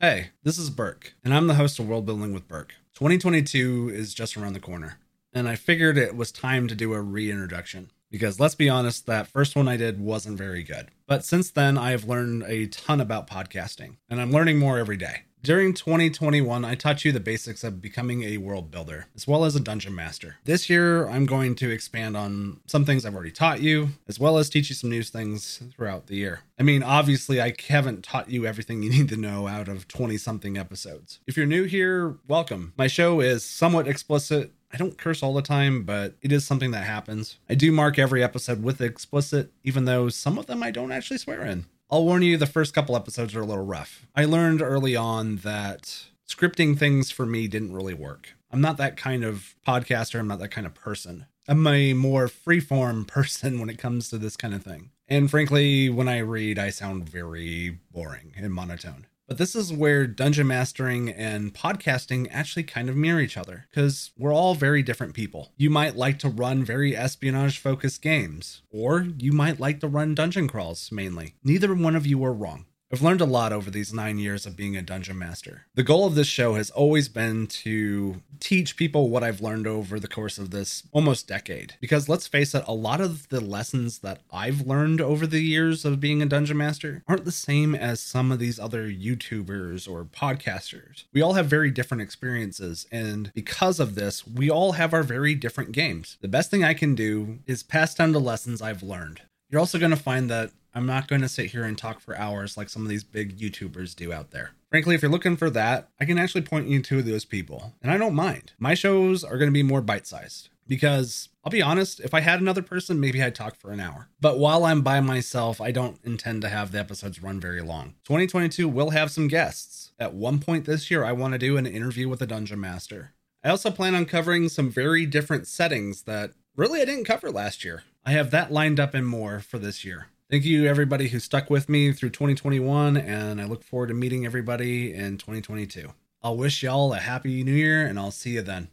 Hey, this is Burke, and I'm the host of World Building with Burke. 2022 is just around the corner, and I figured it was time to do a reintroduction because let's be honest, that first one I did wasn't very good. But since then, I have learned a ton about podcasting, and I'm learning more every day. During 2021, I taught you the basics of becoming a world builder, as well as a dungeon master. This year, I'm going to expand on some things I've already taught you, as well as teach you some new things throughout the year. I mean, obviously, I haven't taught you everything you need to know out of 20 something episodes. If you're new here, welcome. My show is somewhat explicit I don't curse all the time, but it is something that happens. I do mark every episode with explicit, even though some of them I don't actually swear in. I'll warn you, the first couple episodes are a little rough. I learned early on that scripting things for me didn't really work. I'm not that kind of podcaster, I'm not that kind of person. I'm a more freeform person when it comes to this kind of thing. And frankly, when I read, I sound very boring and monotone. But this is where dungeon mastering and podcasting actually kind of mirror each other because we're all very different people. You might like to run very espionage focused games, or you might like to run dungeon crawls mainly. Neither one of you are wrong. I've learned a lot over these nine years of being a dungeon master. The goal of this show has always been to teach people what I've learned over the course of this almost decade. Because let's face it, a lot of the lessons that I've learned over the years of being a dungeon master aren't the same as some of these other YouTubers or podcasters. We all have very different experiences, and because of this, we all have our very different games. The best thing I can do is pass down the lessons I've learned. You're also going to find that I'm not going to sit here and talk for hours like some of these big YouTubers do out there. Frankly, if you're looking for that, I can actually point you to those people, and I don't mind. My shows are going to be more bite sized because I'll be honest, if I had another person, maybe I'd talk for an hour. But while I'm by myself, I don't intend to have the episodes run very long. 2022 will have some guests. At one point this year, I want to do an interview with a dungeon master. I also plan on covering some very different settings that really I didn't cover last year. I have that lined up and more for this year. Thank you, everybody who stuck with me through 2021, and I look forward to meeting everybody in 2022. I'll wish y'all a happy new year, and I'll see you then.